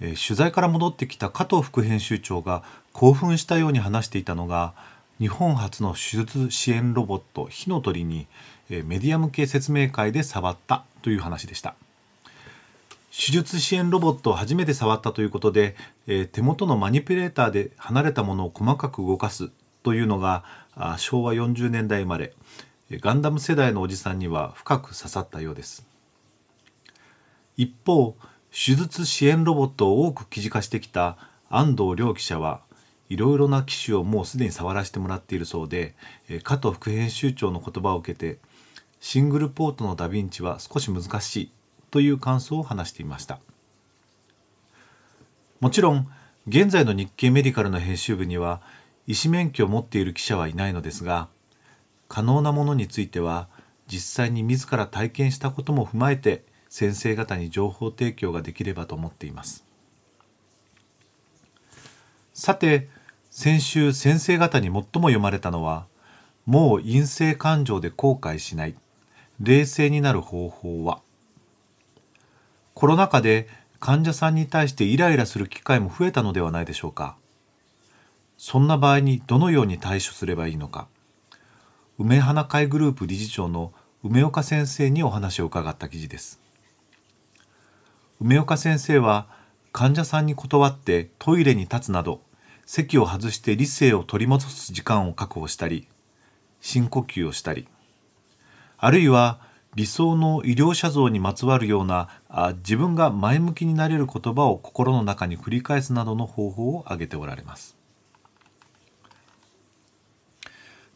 えー、取材から戻ってきた加藤副編集長が興奮したように話していたのが日本初の手術支援ロボット火の鳥に、えー、メディア向け説明会で触ったという話でした。手術支援ロボットを初めて触ったということで、えー、手元のマニピュレーターで離れたものを細かく動かすというのが昭和40年代生まれガンダム世代のおじさんには深く刺さったようです。一方手術支援ロボットを多く記事化してきた安藤亮記者はいろいろな機種をもうすでに触らせてもらっているそうで加藤副編集長の言葉を受けてシングルポートのダヴィンチは少し難しいという感想を話していました。もちろん現在の日経メディカルの編集部には医師免許を持っている記者はいないのですが可能なものについては実際に自ら体験したことも踏まえて先生方に情報提供ができればと思っています。さて先週先生方に最も読まれたのはもう陰性感情で後悔しない冷静になる方法は。コロナ禍で患者さんに対してイライラする機会も増えたのではないでしょうか。そんな場合にどのように対処すればいいのか。梅花会グループ理事長の梅岡先生にお話を伺った記事です。梅岡先生は患者さんに断ってトイレに立つなど席を外して理性を取り戻す時間を確保したり深呼吸をしたりあるいは理想の医療者像にまつわるようなあ自分が前向きになれる言葉を心の中に繰り返すなどの方法を挙げておられます。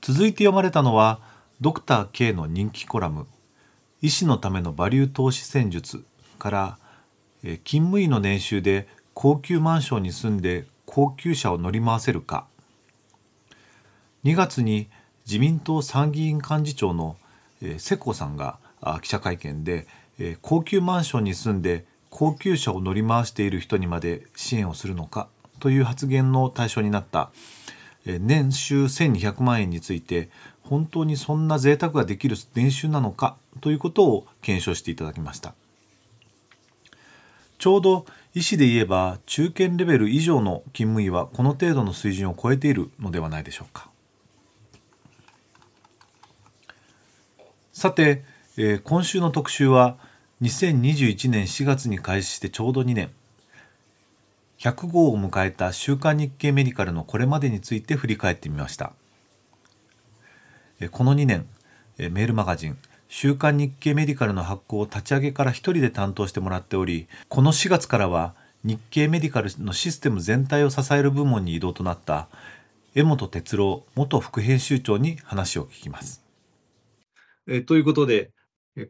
続いて読まれたのはドクター K の人気コラム「医師のためのバリュー投資戦術」から勤務医の年収で高級マンションに住んで高級車を乗り回せるか2月に自民党参議院幹事長の世耕さんが記者会見で高級マンションに住んで高級車を乗り回している人にまで支援をするのかという発言の対象になった年収1200万円について本当にそんな贅沢ができる年収なのかということを検証していただきました。ちょうど医師で言えば中堅レベル以上の勤務医はこの程度の水準を超えているのではないでしょうか。さて、えー、今週の特集は2021年4月に開始してちょうど2年。100号を迎えた週刊日経メディカルのこれまでについて振り返ってみました。この2年メールマガジン週刊日経メディカルの発行を立ち上げから一人で担当してもらっておりこの4月からは日経メディカルのシステム全体を支える部門に異動となった江本哲郎元副編集長に話を聞きます。えということで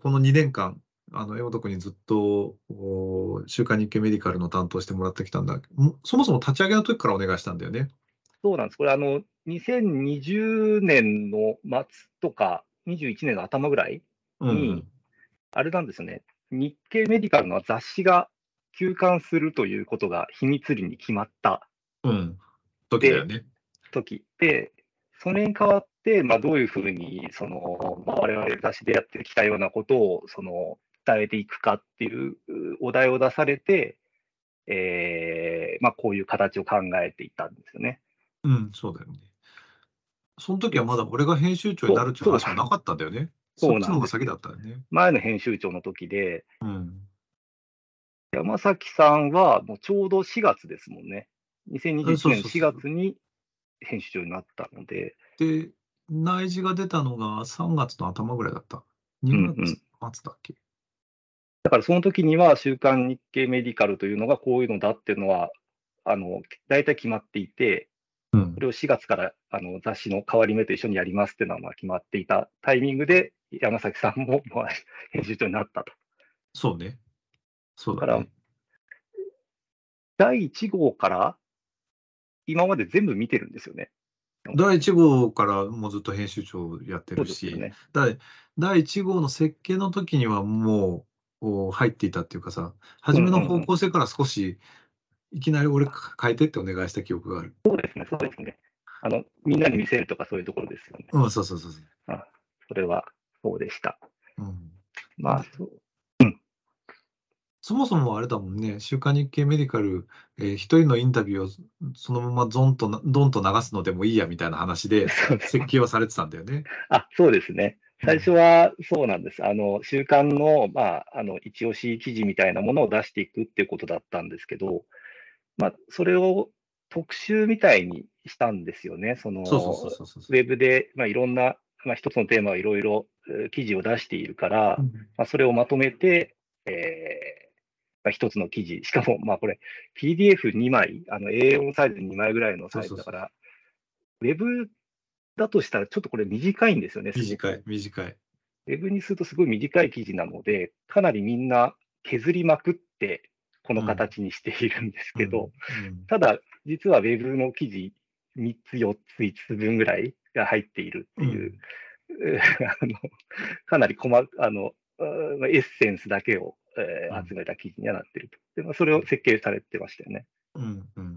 この2年間あの江本君にずっと週刊日経メディカルの担当してもらってきたんだそもそも立ち上げの時からお願いしたんだよね。そうなんですこれあの2020年の末とか21年の頭ぐらいに、あれなんですよね、日経メディカルの雑誌が休刊するということが秘密裏に決まった、うん、時だよね。時で、それに代わって、まあ、どういうふうにその、まあ、我々雑誌でやってきたようなことをその伝えていくかっていうお題を出されて、えーまあ、こういう形を考えていったんですよね。うん、そうだよね。その時はまだ俺が編集長になるっていう話もなかったんだよね。そうなんのが先だったよね。前の編集長の時で、うん、山崎さんはもうちょうど4月ですもんね。2021年4月に編集長になったので。で、内示が出たのが3月の頭ぐらいだった。2月末だっけ、うんうん、だからその時には、週刊日経メディカルというのがこういうのだっていうのは、あの大体決まっていて、うん、これを4月からあの雑誌の変わり目と一緒にやりますっていうのはまあ決まっていたタイミングで、山崎さんも まあ編集長になったと。そうね。そうだ、ね、から、第1号から今まで全部見てるんですよね。第1号からもうずっと編集長やってるし、ね、第第1号の設計の時にはもう入っていたっていうかさ、初めの方向性から少し、いきなり俺変えてってお願いした記憶がある。そうね、そうですね。あの、みんなに見せるとかそういうところですよね。うん、そうそうそうそう。あそれはそうでした。うん、まあ、そう。そもそもあれだもんね、週刊日経メディカル、えー、一人のインタビューをそのままゾンとドンと流すのでもいいやみたいな話で、設計はされてたんだよね。あそうですね。最初はそうなんです。あの、週刊の、まあ、あの、一押し記事みたいなものを出していくっていうことだったんですけど、まあ、それを特集みたいにしたんですよね。その、ウェブで、まあ、いろんな、まあ、一つのテーマをいろいろ記事を出しているから、うん、まあ、それをまとめて、えが一つの記事。しかも、まあこれ、PDF2 枚、あの A4 サイズ2枚ぐらいのサイズだから、ウェブだとしたらちょっとこれ短いんですよね。短い、短い。ウェブにするとすごい短い記事なので、かなりみんな削りまくって、この形にしているんですけど、ただ、実はウェブの記事3つ、4つ、5つ分ぐらいが入っているっていう、あのかなり細あのエッセンスだけをえー、集めた記事にはなっていると。でまあ、それを設計されてましたよね。うんうん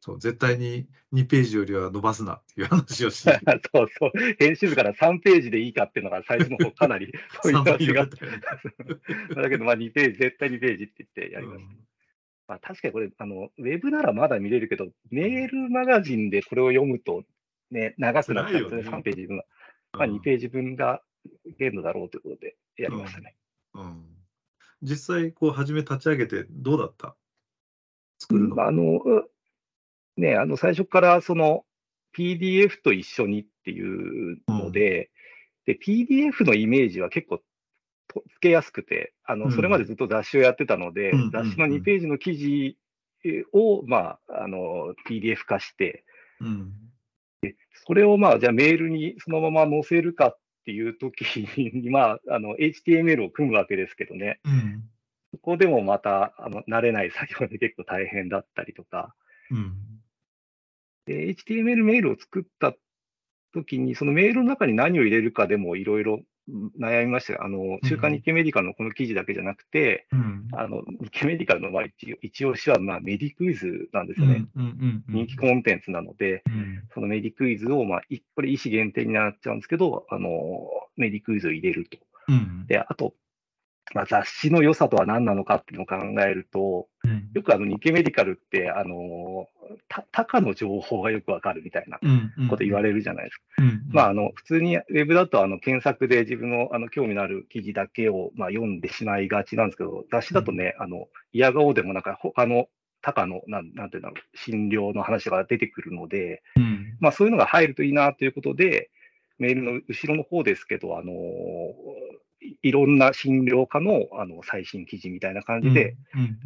そう絶対に2ページよりは伸ばすなっていう話をして。そうそう、編集部から3ページでいいかっていうのが最初の方かなり そういう話があって。だけど、まあ2ページ、絶対2ページって言ってやりました。うん、まあ、確かにこれあの、ウェブならまだ見れるけど、メールマガジンでこれを読むと、ね、長くなっちゃうんですね、3ページ分は。まあ、2ページ分が限度だろうということでやりましたね。うん、うん実際、こう、初め立ち上げてどうだった？作るの、あの、ね、あの、最初からその PDF と一緒にっていうので、うん、で、PDF のイメージは結構とつけやすくて、あの、それまでずっと雑誌をやってたので、うん、雑誌の2ページの記事を、まあ、あの、PDF 化して、うん、でそれをまあ、じゃあメールにそのまま載せるかっっていう時に、まあ、あの、HTML を組むわけですけどね。うん、そこでもまた、あの、慣れない作業で結構大変だったりとか。うん、で、HTML メールを作った時に、そのメールの中に何を入れるかでもいろいろ悩みましたあの、週刊日経メディカルのこの記事だけじゃなくて、うん、あの、日経メディカルのまあ一一押しは、まあ、メディクイズなんですよね。人気コンテンツなので、うん、そのメディクイズを、まあ、これ、意思限定になっちゃうんですけど、あの、メディクイズを入れると。うん、で、あと、まあ、雑誌の良さとは何なのかっていうのを考えると、うん、よくあの日経メディカルって、あのた他の情報がよくわかるみたいなこと言われるじゃないですか。まあ、あの普通にウェブだとあの検索で自分のあの興味のある記事だけをまあ読んでしまいがちなんですけど、雑誌だとね、うん、あの嫌顔でもなんか他の他のなんなんていうんだろう診療の話が出てくるので、うん、まあ、そういうのが入るといいなということで、メールの後ろの方ですけど、あのいろんな診療科のあの最新記事みたいな感じで、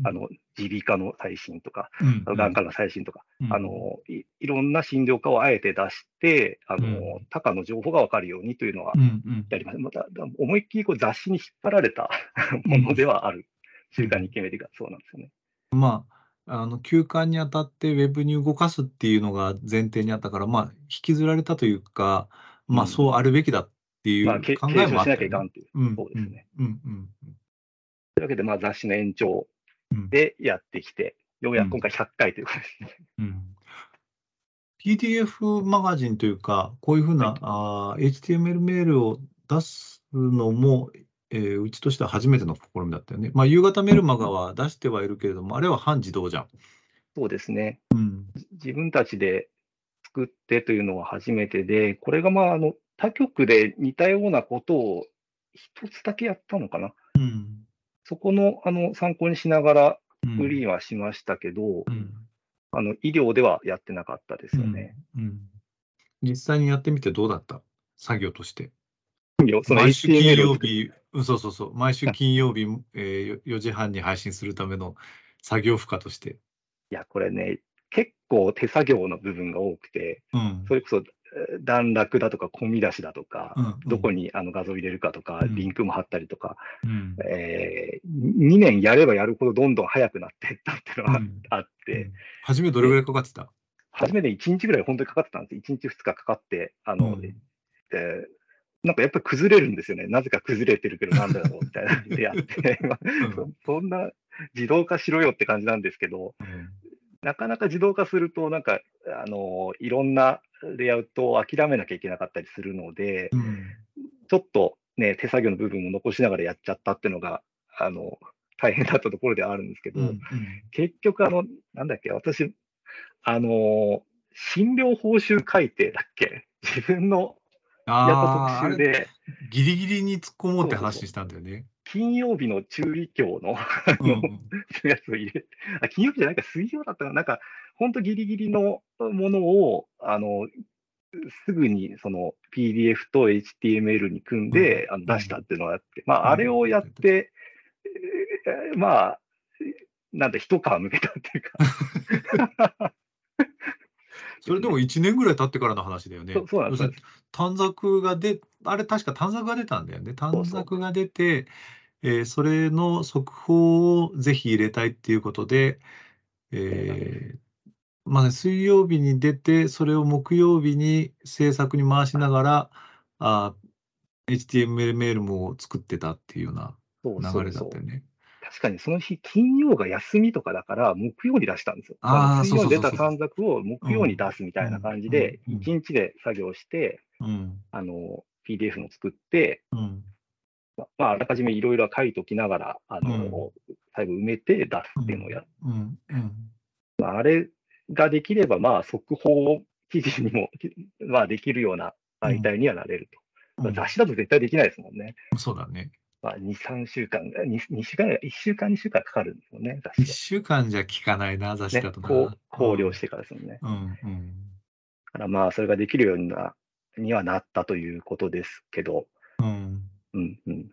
あの耳鼻科の最新とか、眼科の最新とか、あのい、いろんな診療科をあえて出して、あの、他科の情報が分かるようにというのはやります。また、思いっきりこう雑誌に引っ張られたものではある、週刊日経メディカそうなんですよね。まあ、あの休館にあたってウェブに動かすっていうのが前提にあったから、まあ、引きずられたというか、まあ、そうあるべきだっっていう考えもあね、まあ、しなきゃいかんっていう、うん、そうですね。うん。うん、というわけで、まあ、雑誌の延長でやってきて、ようやく今回100回ということで。すね。うん。PDF マガジンというか、こういうふうな、はい、あ HTML メールを出すのも、えー、うちとしては初めての試みだったよね。まあ、夕方メルマガは出してはいるけれども、あれは半自動じゃん。そうですね。うん、自分たちで作ってというのは初めてで、これがまああの他局で似たようなことを一つだけやったのかな？うん、そこのあの参考にしながらグリーンはしましたけど、うん、あの医療ではやってなかったですよね、うん、実際にやってみてどうだった？作業として。毎週金曜日、そうそうそう、毎週金曜日、えー、4時半に配信するための作業負荷として。いや、これね、結構手作業の部分が多くて、うん、それこそ段落だとか、込み出しだとか、うんうん、どこにあの画像入れるかとか、うん、リンクも貼ったりとか、うん、えー、2年やればやるほどどんどん早くなっていったっていうのがあって、初めどれぐらいかかってた？初めて1日ぐらい本当にかかってたんです。1日2日かかって、あの、うん、えー、なんかやっぱり崩れるんですよね。なぜか崩れてるけどなんだろうみたいなでやって、そんな自動化しろよって感じなんですけど、うん、なかなか自動化すると、なんか、あの、いろんなレイアウトを諦めなきゃいけなかったりするので、うん、ちょっとね、手作業の部分を残しながらやっちゃったっていうのが、あの、大変だったところではあるんですけど、うんうん、結局、あの、なんだっけ、私、あの、診療報酬改定だっけ？自分のやった特集で。ギリギリに突っ込もうって話したんだよね。金曜日の中立教のやつを入れあ、金曜日じゃないか、水曜だったかな、なんか、本当ギリギリのものを、あの、すぐにその PDF と HTML に組んで、あの出したっていうのがあって、まあ、あれをやって、まあ、なんて一皮むけたっていうか それでも1年ぐらい経ってからの話だよね。そそうなんです。短冊が出、あれ確か短冊が出たんだよね。短冊が出て、えー、それの速報をぜひ入れたいっていうことで、えー、まあね、水曜日に出て、それを木曜日に制作に回しながら、あ HTML メールも作ってたっていうような流れだったよね。確かにその日、金曜が休みとかだから、木曜に出したんですよ。あ水曜に出た短冊を木曜に出すみたいな感じで、1日で作業して、あの、PDF も作って、まあ、あらかじめいろいろ書いておきながら、あの、最後埋めて出すっていうのをやる。まあ、あれができれば、まあ、速報記事にも、まあ、できるような媒体にはなれると。雑誌だと絶対できないですもんね。そうだね。まあ、2、3週間、2, 2週間、1週間、2週間かかるんですよね、雑誌1週間じゃ効かないな、雑誌だとな。ね、考慮してからですよね。うんうん、だからまあ、それができるようになにはなったということですけど、うん。うんうん。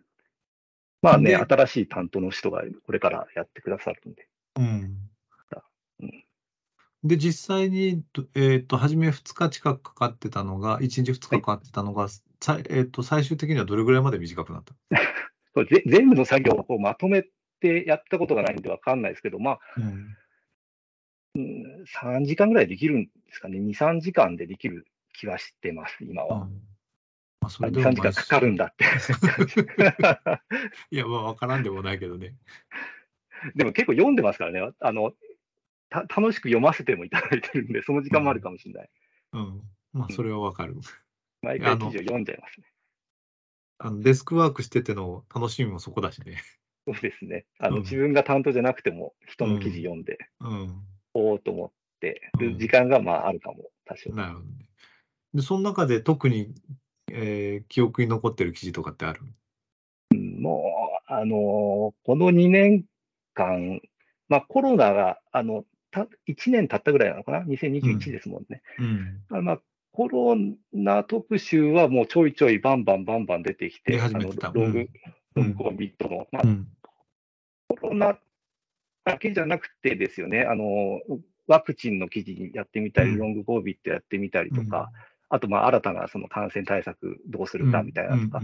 まあね、新しい担当の人がこれからやってくださるんで。うん。うん、で、実際に、えっ、ー、と、初め2日近くかかってたのが、1日2日かかってたのが、はい、えっ、ー、と、最終的にはどれぐらいまで短くなった 全部の作業をこうまとめてやったことがないんでわかんないですけど、まあ、うん、3時間ぐらいできるんですかね、2、3時間でできる気はしてます、今は。うんまあ、それでも、2、3時間かかるんだって。いや、まあ、わからんでもないけどね。でも結構読んでますからね、あのた楽しく読ませてもいただいてるんで、その時間もあるかもしれない。うん、うん、まあ、それはわかる。毎回記事を読んじゃいますね。あのデスクワークしてての楽しみもそこだしね。そうですね。あの、うん、自分が担当じゃなくても、人の記事読んで、うん、おおと思ってる時間がまああるかも、多少。なるほど、ね。で、その中で特に、えー、記憶に残ってる記事とかってあるうん、もう、あのー、この2年間、まあコロナが、あの、た1年経ったぐらいなのかな ?2021 ですもんね。うん、まあコロナ特集はもうちょいちょいバンバンバンバン出てきて、あのログ、ログコビットの、まあ、コロナだけじゃなくてですよね、あの、ワクチンの記事やってみたり、ロングコビットやってみたりとか、あと、まあ、新たなその感染対策どうするかみたいなとか、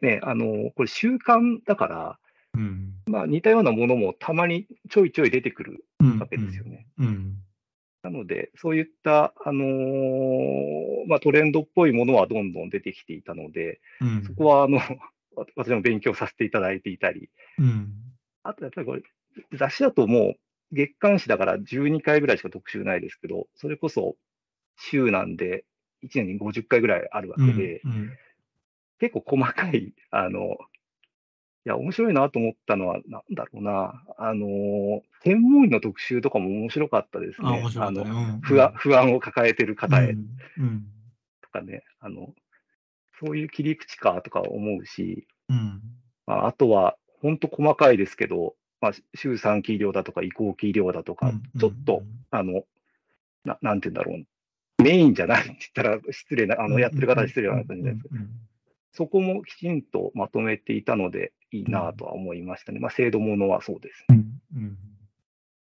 ね、あの、これ習慣だから、まあ、似たようなものもたまにちょいちょい出てくるわけですよね。うんなので、そういった、あのー、まあ、トレンドっぽいものはどんどん出てきていたので、うん、そこはあの 私も勉強させていただいていたり、うん、あとやっぱりこれ、雑誌だともう月刊誌だから12回ぐらいしか特集ないですけど、それこそ週なんで1年に50回ぐらいあるわけで、うんうん、結構細かい、あの、いや、面白いなと思ったのは、なんだろうな、あのー、専門医の特集とかも面白かったですね。あ、の、不安、不安を抱えてる方へ、うん、とかね、あの、そういう切り口かとか思うし、うん、まあ、あとは、本当細かいですけど、まあ、週3期医療だとか移行期医療だとか、ちょっと、あの、ななんて言うんだろう、メインじゃないって言ったら失礼な、あの、やってる方は失礼な感じです。けど、そこもきちんとまとめていたので、いいなとは思いましたね。まあ、制度ものはそうですね。うん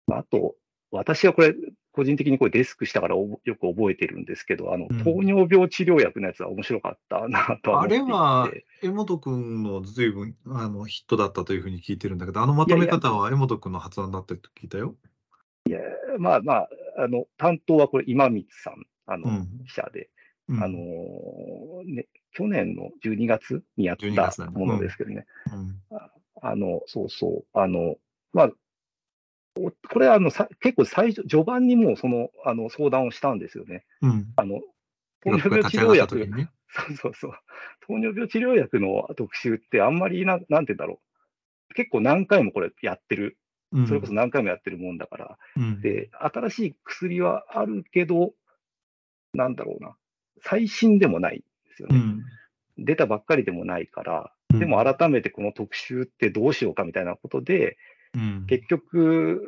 うん、あと、私はこれ、個人的にこれデスクしたからよく覚えてるんですけど、あの、糖尿病治療薬のやつは面白かったなとは思っていて、あれは、江本君の随分あのヒットだったというふうに聞いてるんだけど、あのまとめ方は江本君の発案だったと聞いたよ。いや、まあまあ、あの、担当はこれ、今光さん、あの、記者で、あのね、去年の12月にやったものですけどね。あの、そうそう、あの、まあ、これあのさ結構最初、序盤にもうそのあの相談をしたんですよね。うん、あの糖尿病治療薬、ね、そうそうそう、糖尿病治療薬の特集ってあんまりな、なんて言うんだろう、結構何回もこれやってる、それこそ何回もやってるもんだから、うん、で、新しい薬はあるけど、なんだろうな、最新でもないですよね。うん、出たばっかりでもないから、でも改めてこの特集ってどうしようかみたいなことで、うん、結局、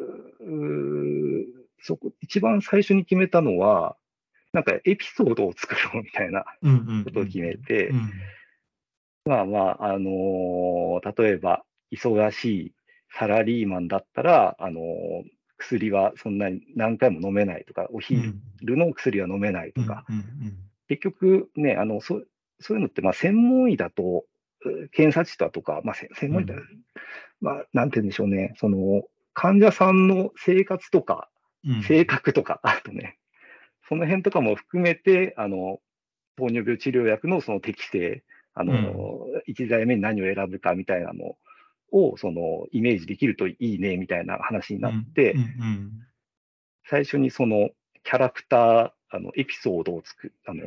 そこ、一番最初に決めたのは、なんかエピソードを作ろうみたいなことを決めて、まあまあ、あのー、例えば、忙しいサラリーマンだったら、あのー、薬はそんなに何回も飲めないとか、お昼の薬は飲めないとか、結局ね、あのそそういうのって、まあ、専門医だと、検査値だとか、まあ、専門医だ、うん、まあ、なんて言うんでしょうね、その患者さんの生活とか、性格とか、あとね、その辺とかも含めて、あの糖尿病治療薬のその適性、あの、うん、1剤目に何を選ぶかみたいなのを、そのイメージできるといいねみたいな話になって、最初にそのキャラクター、あのエピソードを作あの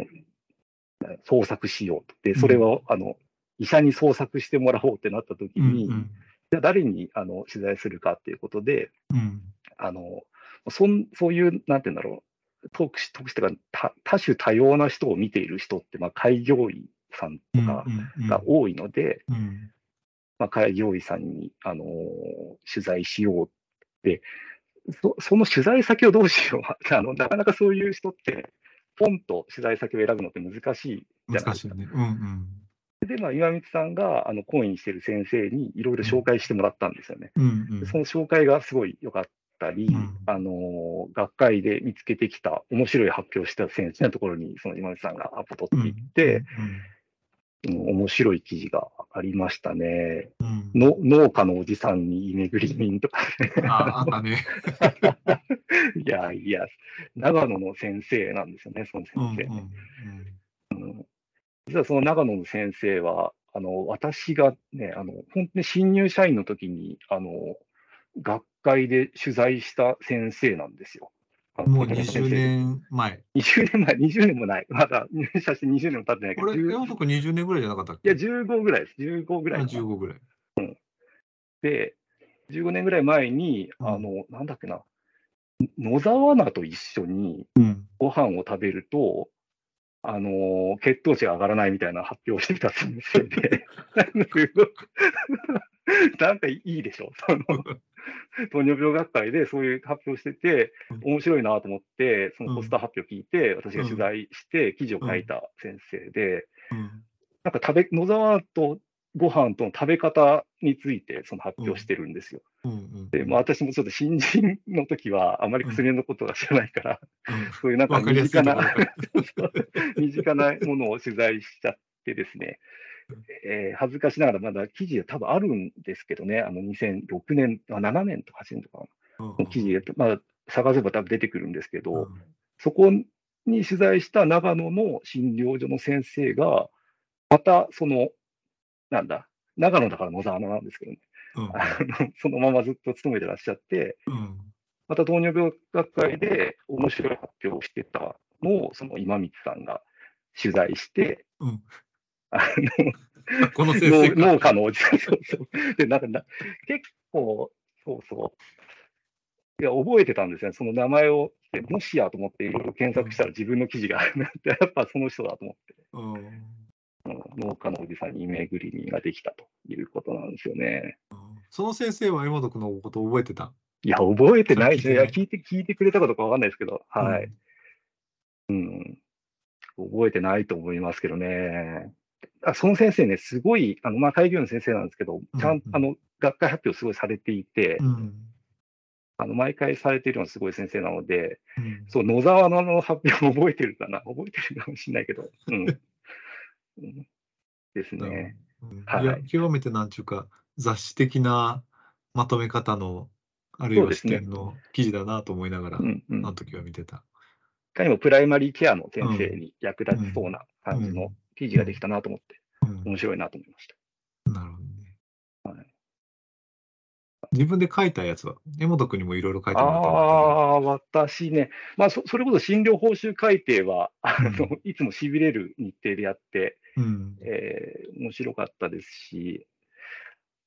創作しようと。で、それを、あの医者に創作してもらおうってなった時に、うんうん、じゃあ誰にあの取材するかっていうことで、うん、あのそんそういう、なんて言うんだろう、特殊、特殊というか多種多様な人を見ている人って、まあ、開業医さんとかが多いので、うん。うんうん、まあ、開業医さんに、あのー、取材しようってそ、その取材先をどうしよう。あの、なかなかそういう人って、ポンと取材先を選ぶのって難しいじゃないですか。ね。うんうん。で、まあ、岩光さんがあの講演してる先生にいろいろ紹介してもらったんですよね。うん。うん、その紹介がすごい良かったり、うん、あの学会で見つけてきた面白い発表した先生のところにその岩光さんがアポ取っていって、うん。うん、面白い記事がありましたね。の農家のおじさんに居巡り人とか、ね。ああね。いやいや、長野の先生なんですよね、その先生、ね。うんうんうん実はその長野の先生は、あの、私がね、あの、本当に新入社員の時に、あの、学会で取材した先生なんですよ。もう20年前。20年前、20年もない。まだ入社して20年も経ってないけど。これ、山本20年ぐらいじゃなかったっけ？いや、15ぐらいです。15ぐらい。15ぐらい。うん。で、15年ぐらい前に、あの、うん、なんだっけな、野沢菜と一緒にご飯を食べると、あの、血糖値が上がらないみたいな発表をしてきた先生で、なんかいいでしょ、その 糖尿病学会でそういう発表してて、面白いなと思って、そのポスター発表聞いて、私が取材して記事を書いた先生で、なんか食べ、野沢とご飯との食べ方についてその発表してるんですよ。でまあ、私もちょっと新人の時はあまり薬のことが知らないから、うん、そういうなんか身近な 身近なものを取材しちゃってですね、えー、恥ずかしながらまだ記事は多分あるんですけどね、あの2006年、あ7年とか8年とかの記事、まあ、探せば多分出てくるんですけど、そこに取材した長野の診療所の先生が、またその、なんだ、長野だから野沢菜なんですけどね、うん、そのままずっと勤めてらっしゃって、うん、また糖尿病学会で面白い発表をしてたのを、その今光さんが取材して、うん、あのこの先生農家のおじさん、そうそう。で、なんかな、結構、そうそう。いや、覚えてたんですね。その名前を、もしやと思っていろいろ検索したら自分の記事があるなって、やっぱその人だと思って。うん農家のおじさんに巡りができたということなんですよね。その先生は山田君のこと覚えてた？いや、覚えてないですいや、聞いて、聞いてくれたかどうかわかんないですけど、はい。うん、覚えてないと思いますけどね。あその先生ね、すごい、あの、まあ、開業の先生なんですけど、ちゃんと、あの、学会発表すごいされていて、うん、あの、毎回されているのはすごい先生なので、うん、そう、野沢の発表も覚えてるかな？覚えてるかもしれないけど、うん。ですね。うん、はい、いや極めてなんちゅうか雑誌的なまとめ方のあるいは視点の記事だなと思いながら、ねうんうん、あの時は見てた。いかにもプライマリーケアの先生に役立ちそうな感じの記事ができたなと思って、面白いなと思いました。なるほどね。はい、自分で書いたやつは、江本君にもいろいろ書いてもらったああ、私ね、まあそ、それこそ診療報酬改定は、あの、いつもしびれる日程でやって、うん、えー、面白かったですし、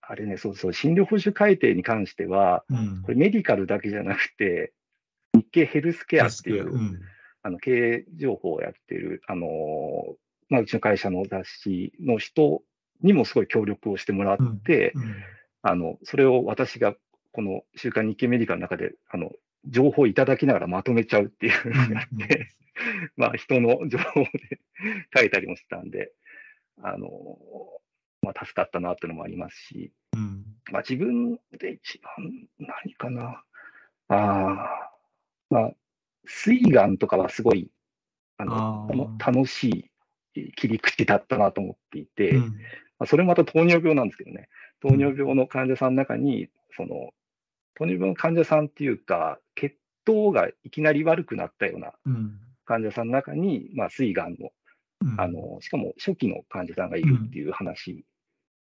あれね、そうそう、診療報酬改定に関しては、うん、これメディカルだけじゃなくて、日経ヘルスケアっていう、うん、あの経営情報をやってる、あのまあ、うちの会社の雑誌の人にもすごい協力をしてもらって、うんうん、あのそれを私がこの週刊日経メディカの中であの情報をいただきながらまとめちゃうっていうのがあって、まあ人の情報で書いたりもしたんで、あのまあ、助かったなっていうのもありますし、うん、まあ、自分で一番何かな、あまあ、水岩とかはすごいあの楽しい切り口だったなと思っていて、うん、まあ、それまた糖尿病なんですけどね、糖尿病の患者さんの中に、その糖尿病の患者さんっていうか、血糖がいきなり悪くなったような患者さんの中に、まあ、膵がんの、あの、しかも初期の患者さんがいるっていう話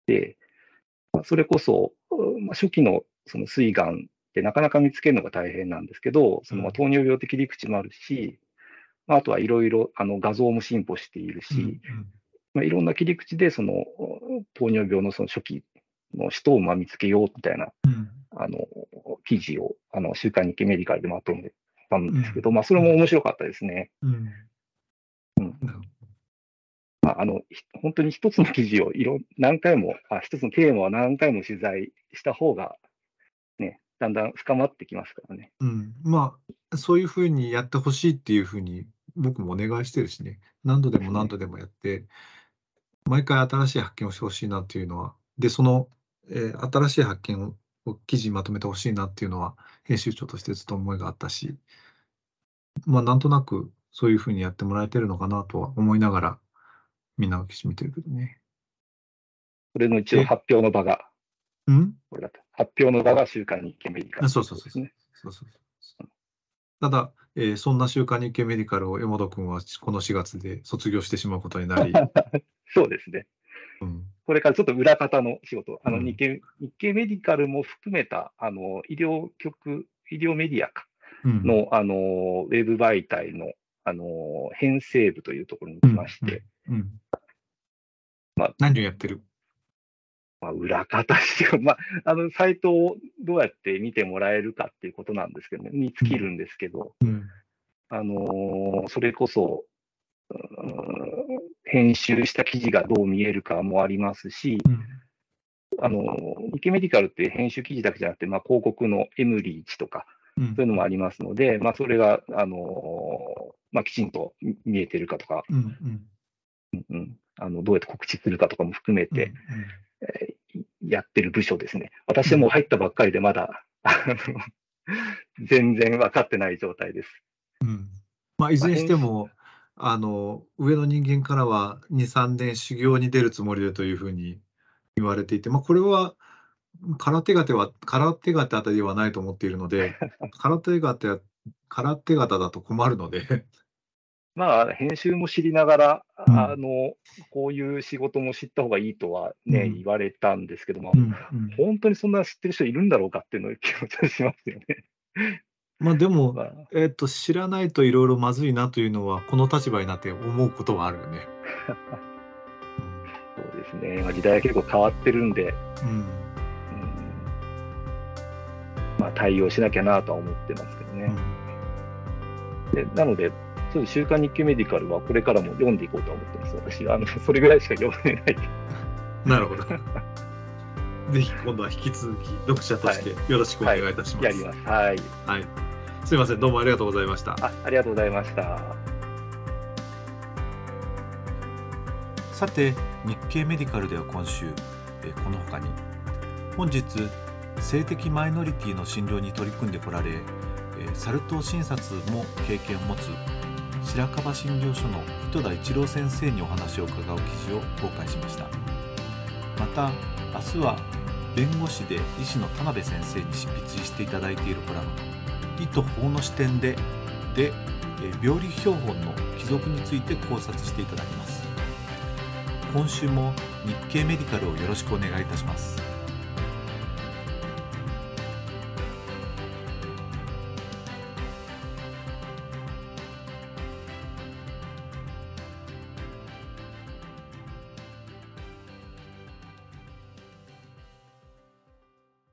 で、まあ、それこそ、まあ、初期のその膵がんってなかなか見つけるのが大変なんですけど、そのまあ糖尿病的理屈もあるし、まあ、あとはいろいろあの画像も進歩しているし、まあ、いろんな切り口でその糖尿病のその初期の人をまあ見つけようみたいな、あの記事をあの週刊日経メディカルでまとめたんですけど、まあ、それも面白かったですね。うん。まあ、あの本当に一つの記事をいろ何回もあ、一つのテーマを何回も取材した方が、ね、だんだん深まってきますからね。うん、まあ、そういうふうにやってほしいっていうふうに僕もお願いしてるしね、何度でも何度でもやって、毎回新しい発見をしてほしいなっていうのは、で、その、えー、新しい発見を記事にまとめてほしいなっていうのは、編集長としてずっと思いがあったし、まあ、なんとなくそういうふうにやってもらえてるのかなとは思いながら、みんなが記事見てるけどね。それの一応発表の場が、ん？これだった。発表の場が週刊日経メディカル、ね、そうそうそう。そうそうそうただ、えー、そんな週刊日経メディカルを江本君はこの4月で卒業してしまうことになり。そうですね。うん、これからちょっと裏方の仕事、あの日経、うん、日経メディカルも含めたあの医療局、医療メディアか。の,、あのウェブ媒体のあの編成部というところに来まして、まあ、何をやってる？まあ、裏方していうまあ、あの、サイトをどうやって見てもらえるかっていうことなんですけどね、に尽きるんですけど、うん、あのー、それこそ、編集した記事がどう見えるかもありますし、うん、あの、日経メディカルって編集記事だけじゃなくて、まあ、広告の M リーチとか、そういうのもありますので、まあ、それが、あのまあ、きちんと見えてるかとか、うんうん。うん、あのどうやって告知するかとかも含めて、うんうん。えやってる部署ですね。私も入ったばっかりでまだ、全然分かってない状態です。うんまあ、いずれにしても、あの上の人間からは2、3年修行に出るつもりでというふうに言われていて、まあ、これは空手形は空手形あたりではないと思っているので、空手形空手形だと困るのでまあ、編集も知りながら、うん、あの、こういう仕事も知った方がいいとはね、うん、言われたんですけども、うんうん、本当にそんな知ってる人いるんだろうかっていうの気持ちがしますよね。まあでも、まあ、えっ、と、知らないといろいろまずいなというのは、この立場になって思うことはあるよね。そうですね、まあ、時代は結構変わってるんで、うん。まあ、対応しなきゃなとは思ってますけどね。でなので、そう週刊日経メディカルはこれからも読んでいこうと思ってます。私、あのそれぐらいしか読めない。なるほど。ぜひ今度は引き続き読者としてよろしくお願いいたします。はい、やります。はい。はい。すみません、どうもありがとうございました。あありがとうございました。さて、日経メディカルでは今週、えこのほかに、本日、性的マイノリティの診療に取り組んでこられ、サル痘診察も経験を持つ白樺診療所の糸田一郎先生にお話を伺う記事を公開しました。また明日は弁護士で医師の田辺先生に執筆していただいているコラム「意と法の視点で」で病理標本の帰属について考察していただきます。今週も日経メディカルをよろしくお願いいたします。